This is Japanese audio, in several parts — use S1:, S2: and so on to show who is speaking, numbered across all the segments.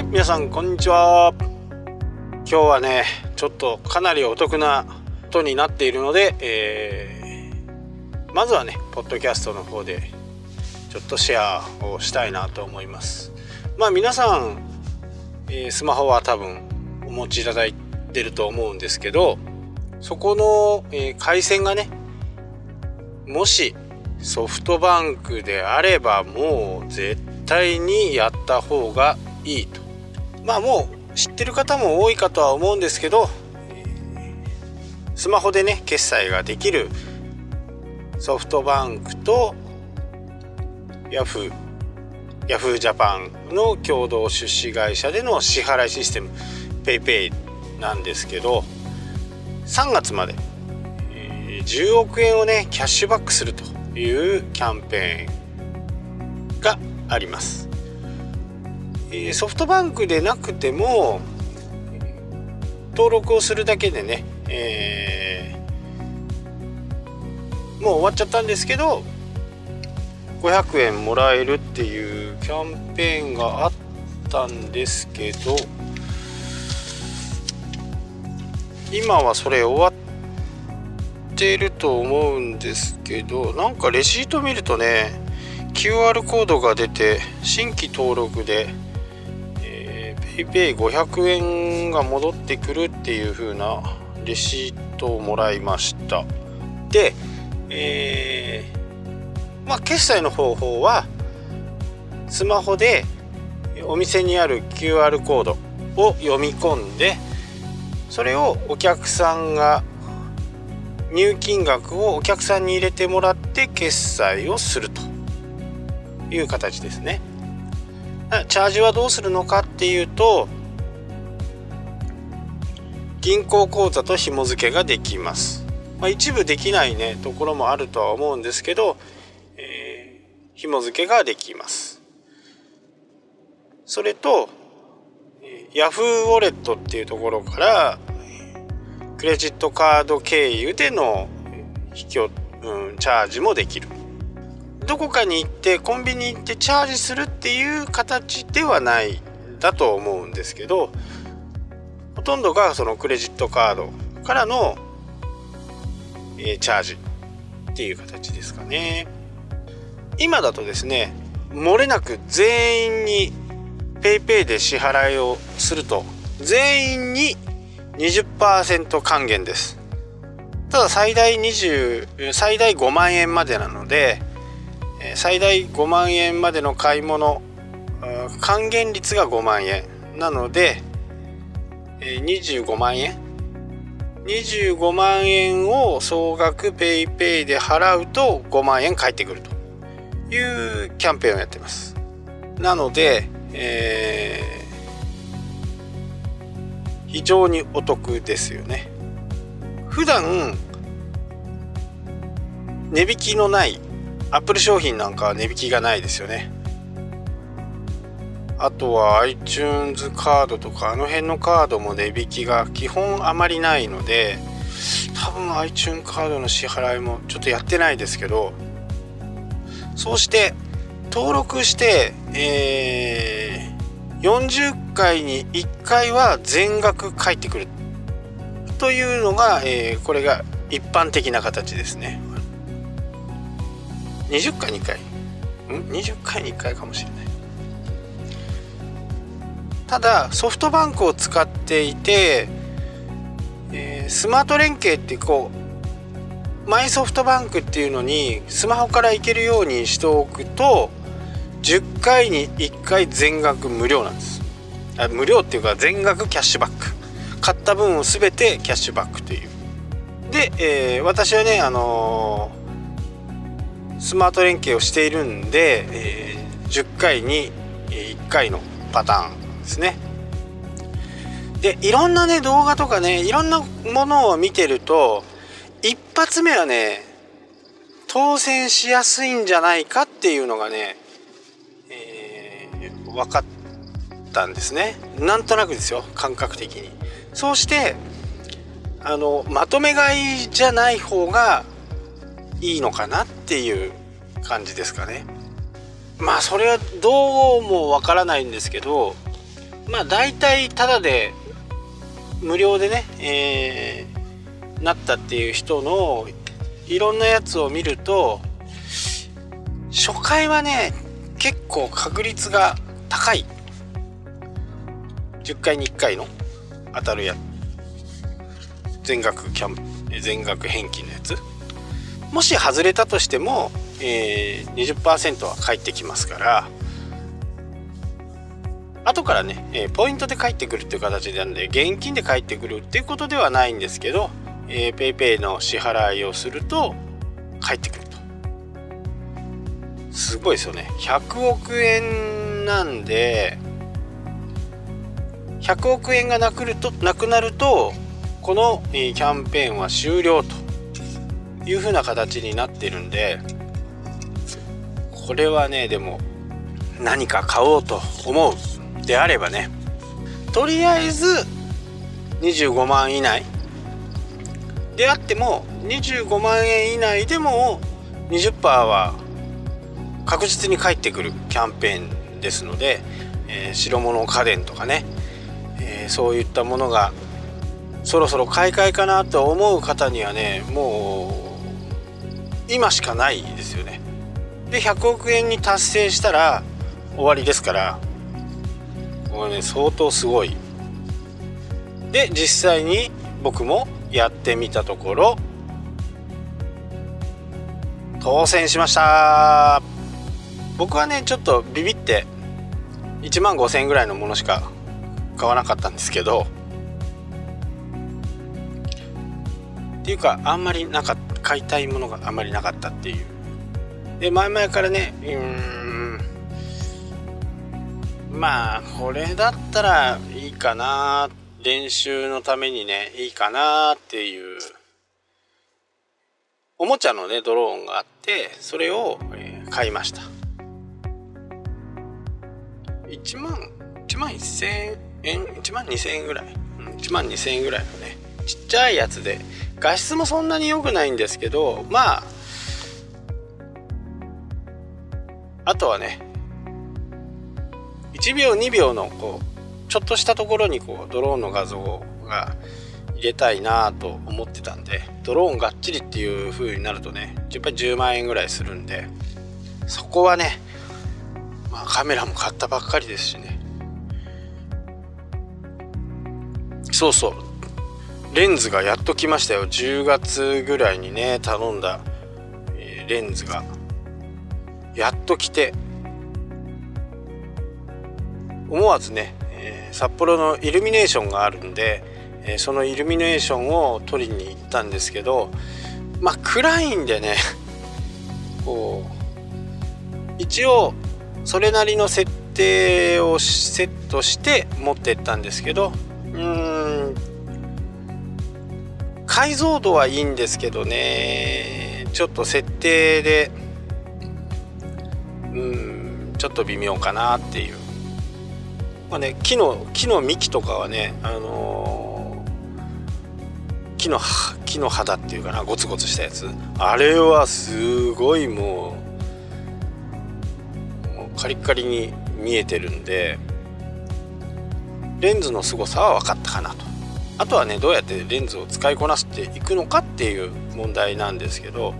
S1: はい皆さんこんにちは。今日はねちょっとかなりお得なことになっているので、えー、まずはねポッドキャストの方でちょっとシェアをしたいなと思います。まあ皆さん、えー、スマホは多分お持ちいただいてると思うんですけどそこの、えー、回線がねもしソフトバンクであればもう絶対にやった方がいいと。まあもう知ってる方も多いかとは思うんですけど、スマホでね決済ができるソフトバンクとヤフーヤフージャパンの共同出資会社での支払いシステム PayPay なんですけど3月まで10億円をねキャッシュバックするというキャンペーンがあります。ソフトバンクでなくても登録をするだけでね、えー、もう終わっちゃったんですけど500円もらえるっていうキャンペーンがあったんですけど今はそれ終わっていると思うんですけどなんかレシート見るとね QR コードが出て新規登録で PayPay500 円が戻ってくるっていう風なレシートをもらいましたで、えー、まあ決済の方法はスマホでお店にある QR コードを読み込んでそれをお客さんが入金額をお客さんに入れてもらって決済をするという形ですね。チャージはどうするのかっていうと銀行口座と紐付けができます、まあ、一部できないねところもあるとは思うんですけど、えー、紐付けができます。それと Yahoo ウォレットっていうところからクレジットカード経由での引き、うん、チャージもできる。どこかに行ってコンビニ行ってチャージするっていう形ではないだと思うんですけどほとんどがそのクレジットカードからの、えー、チャージっていう形ですかね。今だとですね漏れなく全員に PayPay で支払いをすると全員に20%還元です。ただ最大20最大5万円までなので最大5万円までの買い物還元率が5万円。なので25万円？25万円を総額 PayPay で払うと5万円返ってくるというキャンペーンをやってます。なので、えー、非常にお得ですよね。普段値引きのないアップル商品なんかは値引きがないですよね。あとは iTunes カードとかあの辺のカードも値引きが基本あまりないので多分 iTunes カードの支払いもちょっとやってないですけどそうして登録して、えー、40回に1回は全額返ってくるというのが、えー、これが一般的な形ですね。20回に1回。ん？20回に1回かもしれない。ただソフトバンクを使っていて、えー、スマート連携ってこうマイソフトバンクっていうのにスマホから行けるようにしておくと10回に1回全額無料なんです。あ無料っていうか全額キャッシュバック。買った分を全てキャッシュバックという。で、えー、私はねあのースマート連携をしているんで、えー、10回に1回のパターンですね。でいろんなね動画とかねいろんなものを見てると一発目はね当選しやすいんじゃないかっていうのがね、えー、分かったんですね。なんとなくですよ感覚的に。そうしてあのまとめ買いじゃない方がいいのかなっていう感じですかね。まあそれはどうもわからないんですけどまあ大体ただで無料でね、えー、なったっていう人のいろんなやつを見ると初回はね結構確率が高い。10回に1回の当たるや全額キャン全額返金のやつ。もし外れたとしても、えー、20%は返ってきますから後からね、えー、ポイントで返ってくるっていう形なんで現金で返ってくるっていうことではないんですけど、PayPay の支払いをすると返ってくると。すごいですよね。100億円なんで100億円がなくるとなくなるとこの、キャンペーンは終了と。いう風な形になってるんでこれはねでも何か買おうと思うであればねとりあえず25万以内であっても25万円以内でも20%は確実に返ってくるキャンペーンですので、えー、白物家電とかね、えー、そういったものがそろそろ買い替えかなと思う方にはねもう今しかないですよね。で100億円に達成したら終わりですから。これね相当すごい。で実際に僕もやってみたところ当選しました。僕はねちょっとビビって1万5000円ぐらいのものしか買わなかったんですけどっていうかあんまりなかった。買いたいものがあまりなかったっていう。で前々からねうん。まあこれだったらいいかな練習のためにねいいかなっていう。おもちゃのねドローンがあってそれを、買いました。1万1万1000円1万2000円ぐらい、うん、1万2000円ぐらいのねちっちゃいやつで画質もそんなに良くないんですけどまああとはね1秒2秒のこうちょっとしたところにこうドローンの画像が入れたいなと思ってたんでドローンがっちりっていう風になるとねやっぱり10万円ぐらいするんでそこはね、まあ、カメラも買ったばっかりですしね。そうそう。レンズがやっと来ましたよ。10月ぐらいにね頼んだ、レンズが。やっと来て。思わずね、え、札幌のイルミネーションがあるんでえ、そのイルミネーションを撮りに行ったんですけどまあ暗いんでね こう一応それなりの設定をセットして持ってったんですけどうん解像度はいいんですけどね。ちょっと設定でうんちょっと微妙かなっていう。まあね木の木の幹とかはねあのー木の木の肌っていうかなゴツゴツしたやつ。あれはすごいもうもうカリカリに見えてるんでレンズの凄さは分かったかなと。あとはねどうやってレンズを使いこなしていくのかっていう問題なんですけど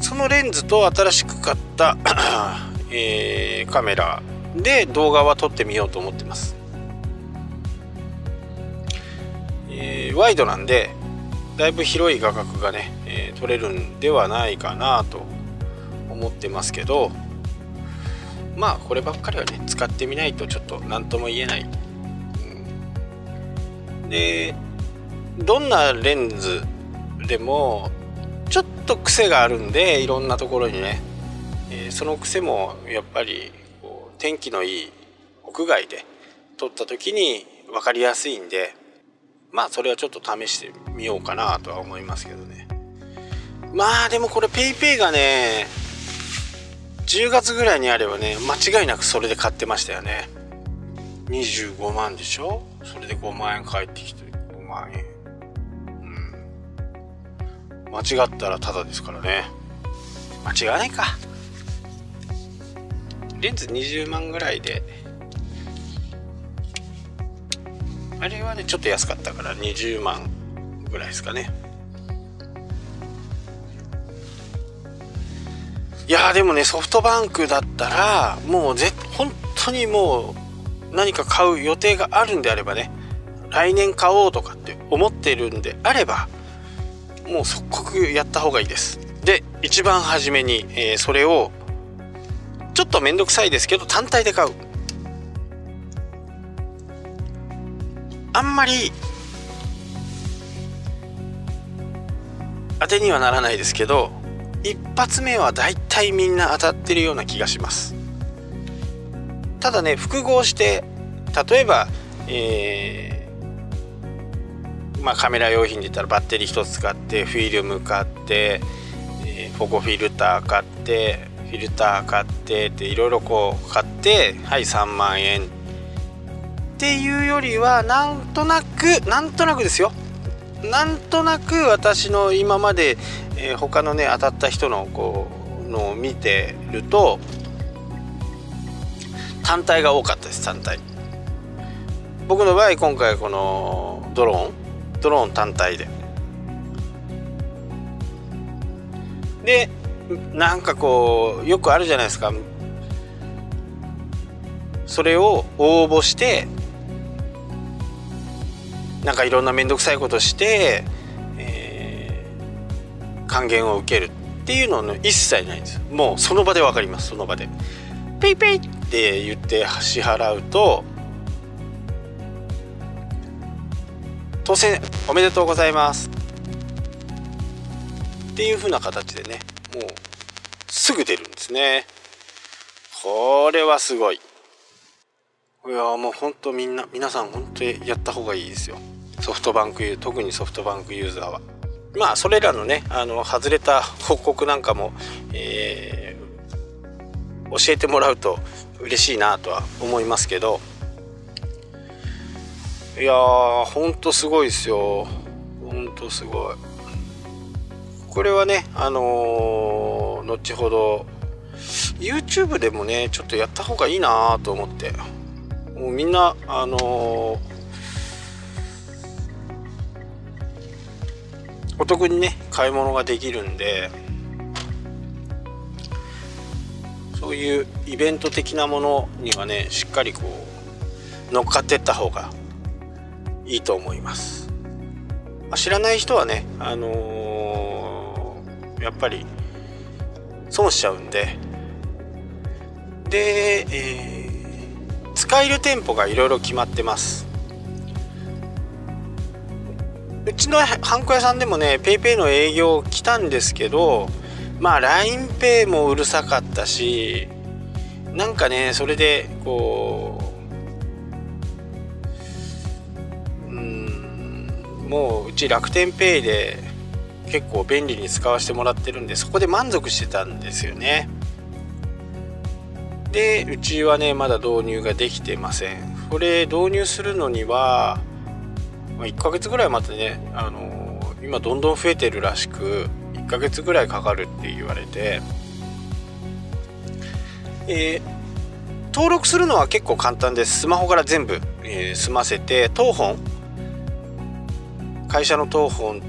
S1: そのレンズと新しく買った えー、カメラで動画は撮ってみようと思ってます。えー、ワイドなんでだいぶ広い画角がね、えー、撮れるんではないかなと思ってますけどまあこればっかりはね使ってみないとちょっと何とも言えない、でどんなレンズでもちょっと癖があるんでいろんなところにね、えー、その癖もやっぱりこう天気のいい屋外で撮った時に分かりやすいんでまあそれはちょっと試してみようかなとは思いますけどね。まあでもこれ PayPay がね10月ぐらいにあればね間違いなくそれで買ってましたよね。25万でしょ？それで5万円返ってきて5万円。うん。間違ったらタダですからね。間違いないか。レンズ20万ぐらいで。あれはねちょっと安かったから20万ぐらいですかね。いやでもねソフトバンクだったらもうぜ本当にもう何か買う予定があるんであればね来年買おうとかって思ってるんであればもう即刻やった方がいいです。で一番初めに、えー、それをちょっと面倒くさいですけど単体で買う。あんまり当てにはならないですけど一発目はだいたいみんな当たってるような気がします。ただね複合して例えばえー、まあカメラ用品で言ったらバッテリー1つ使ってフィルム買って、えー、フォコフィルター買ってフィルター買ってっていろいろこう買ってはい3万円。っていうよりはなんとなくなんとなくですよ。なんとなく私の今まで、えー、他のね当たった人のこうのを見てると単体が多かったです単体。僕の場合今回このドローン。ドローン単体で。でなんかこうよくあるじゃないですか。それを応募してなんかいろんな面倒くさいことして、えー、還元を受けるっていうのは、ね、一切ないんです。もうその場で分かります。その場で。ペイペイって言って支払うと当選おめでとうございます。っていう風な形でねもうすぐ出るんですね。これはすごい。いやもうほんとみんな皆さん本当にやった方がいいですよ。ソフトバンク特にソフトバンクユーザーは。まあそれらのねあの外れた報告なんかも、えー、教えてもらうと嬉しいなとは思いますけどいやーほんとすごいですよ。ほんとすごい。これはねあのー、後ほど YouTube でもねちょっとやった方がいいなと思って。もうみんなあのー、お得にね買い物ができるんでそういうイベント的なものにはねしっかりこう乗っかってった方がいいと思います、知らない人はねあのー、やっぱり損しちゃうんで。で、えー、使える店舗がいろいろ決まってます。うちのハンコ屋さんでもね PayPay の営業来たんですけどまあ LINEPay もうるさかったしなんかねそれでこううんもううち楽天ペイで結構便利に使わせてもらってるんでそこで満足してたんですよね。でうちはねまだ導入ができてません。これ導入するのには、1ヶ月ぐらい待ってね、あの、今どんどん増えてるらしくヶ月ぐらいかかるって言われて、えー、登録するのは結構簡単です。スマホから全部、えー、済ませて当本。会社の当本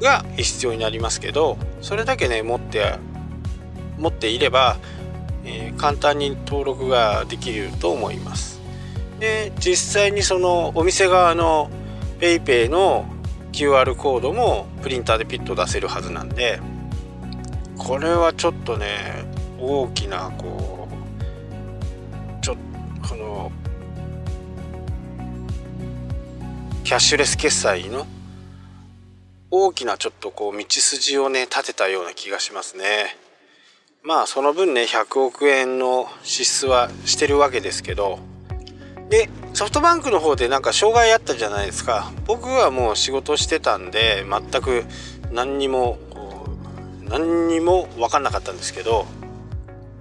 S1: が必要になりますけどそれだけね持って持っていれば、えー、簡単に登録ができると思います。で実際にそのお店側の PayPay の QR コードもプリンターでピッと出せるはずなんでこれはちょっとね大きなこうちょっこのキャッシュレス決済の大きなちょっとこう道筋をね立てたような気がしますね。まあその分ね100億円の支出はしてるわけですけどでソフトバンクの方でなんか障害あったじゃないですか。僕はもう仕事してたんで全く何にも何にも分かんなかったんですけど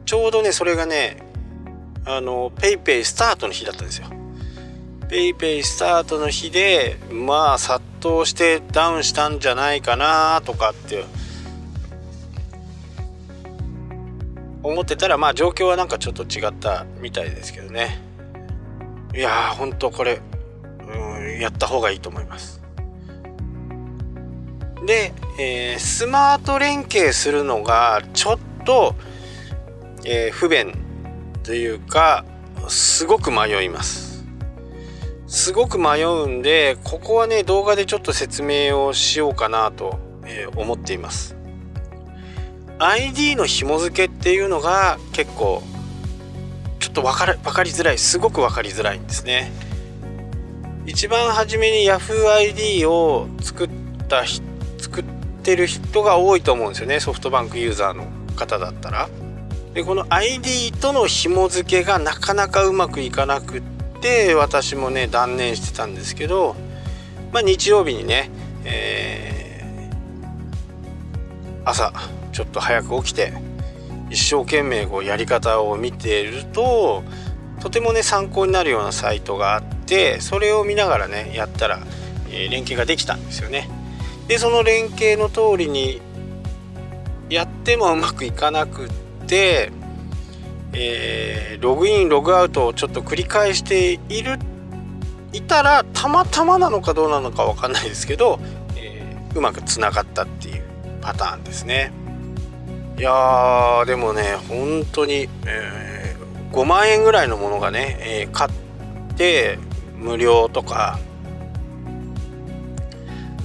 S1: ちょうどねそれがねあの PayPay スタートの日だったんですよ。PayPay スタートの日でまあ殺到してダウンしたんじゃないかなとかって思ってたらまあ状況はなんかちょっと違ったみたいですけどね。いやーほんとこれうんやった方がいいと思います。で、えー、スマート連携するのがちょっと、えー、不便というかすごく迷います。すごく迷うんでここはね動画でちょっと説明をしようかなと、えー、思っています。ID の紐付けっていうのが結構ょっと分か分かりづらいすごく分かりづらいんですね。一番初めに YahooID を作った作ってる人が多いと思うんですよね。ソフトバンクユーザーの方だったら。でこの ID との紐付けがなかなかうまくいかなくって私もね断念してたんですけどまあ日曜日にね、えー、朝ちょっと早く起きて一生懸命こうやり方を見ているととてもね参考になるようなサイトがあってそれを見ながらねやったら、え、連携ができたんですよね。でその連携の通りにやってもうまくいかなくって、えー、ログインログアウトをちょっと繰り返しているいたらたまたまなのかどうなのか分かんないですけど、えー、うまくつながったっていうパターンですね。いやでもね本当に、えー、5万円ぐらいのものがね、えー、買って無料とか。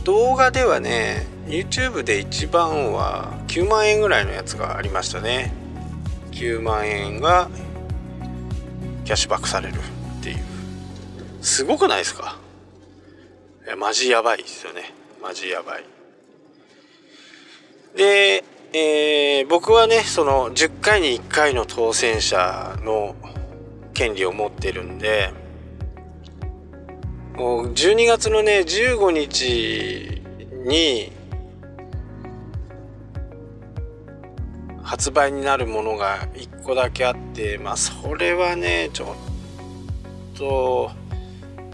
S1: 動画ではね YouTube で一番は9万円ぐらいのやつがありましたね。9万円がキャッシュバックされるっていう。すごくないですか？マジやばいですよね。マジやばい。でえー、僕はねその10回に1回の当選者の権利を持ってるんでもう12月のね15日に発売になるものが1個だけあってまあそれはねちょっと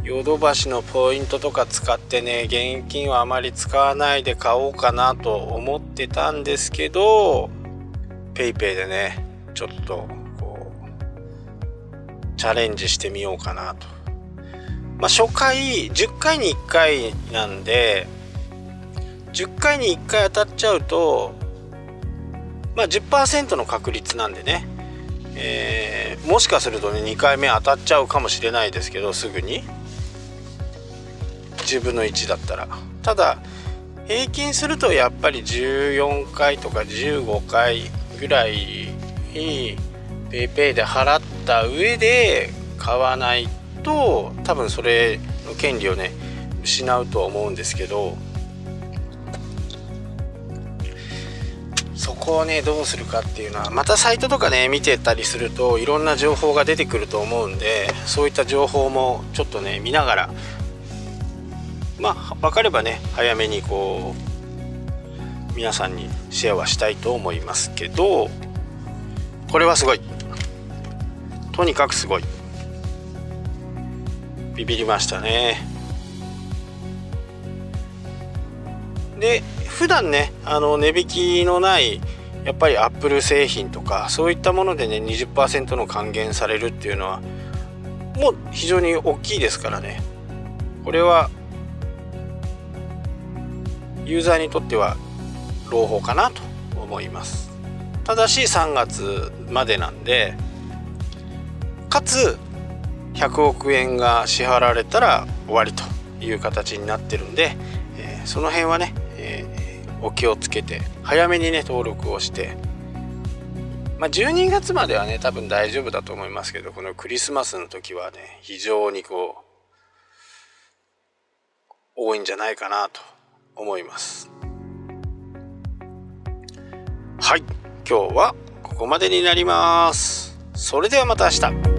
S1: ヨドバシのポイントとか使ってね現金はあまり使わないで買おうかなと思ってたんですけど PayPay でねちょっとこうチャレンジしてみようかなと。まあ初回10回に1回なんで10回に1回当たっちゃうとまあ10%の確率なんでねえー、もしかするとね2回目当たっちゃうかもしれないですけどすぐに。10分の1だったら。ただ平均するとやっぱり14回とか15回ぐらい PayPay で払った上で買わないと多分それの権利をね失うとは思うんですけどそこをねどうするかっていうのはまたサイトとかね見てたりするといろんな情報が出てくると思うんでそういった情報もちょっとね見ながらまあ分かればね早めにこう皆さんにシェアはしたいと思いますけどこれはすごい。とにかくすごい。ビビりましたね。で普段ねあの値引きのないやっぱりアップル製品とかそういったものでね20%の還元されるっていうのはもう非常に大きいですからね。これはユーザーにとっては朗報かなと思います。ただし3月までなんでかつ100億円が支払われたら終わりという形になってるんで、えー、その辺はね、えー、お気をつけて早めにね登録をしてまあ、12月まではね多分大丈夫だと思いますけどこのクリスマスの時はね非常にこう多いんじゃないかなと思います。はい。今日はここまでになります。それではまた明日。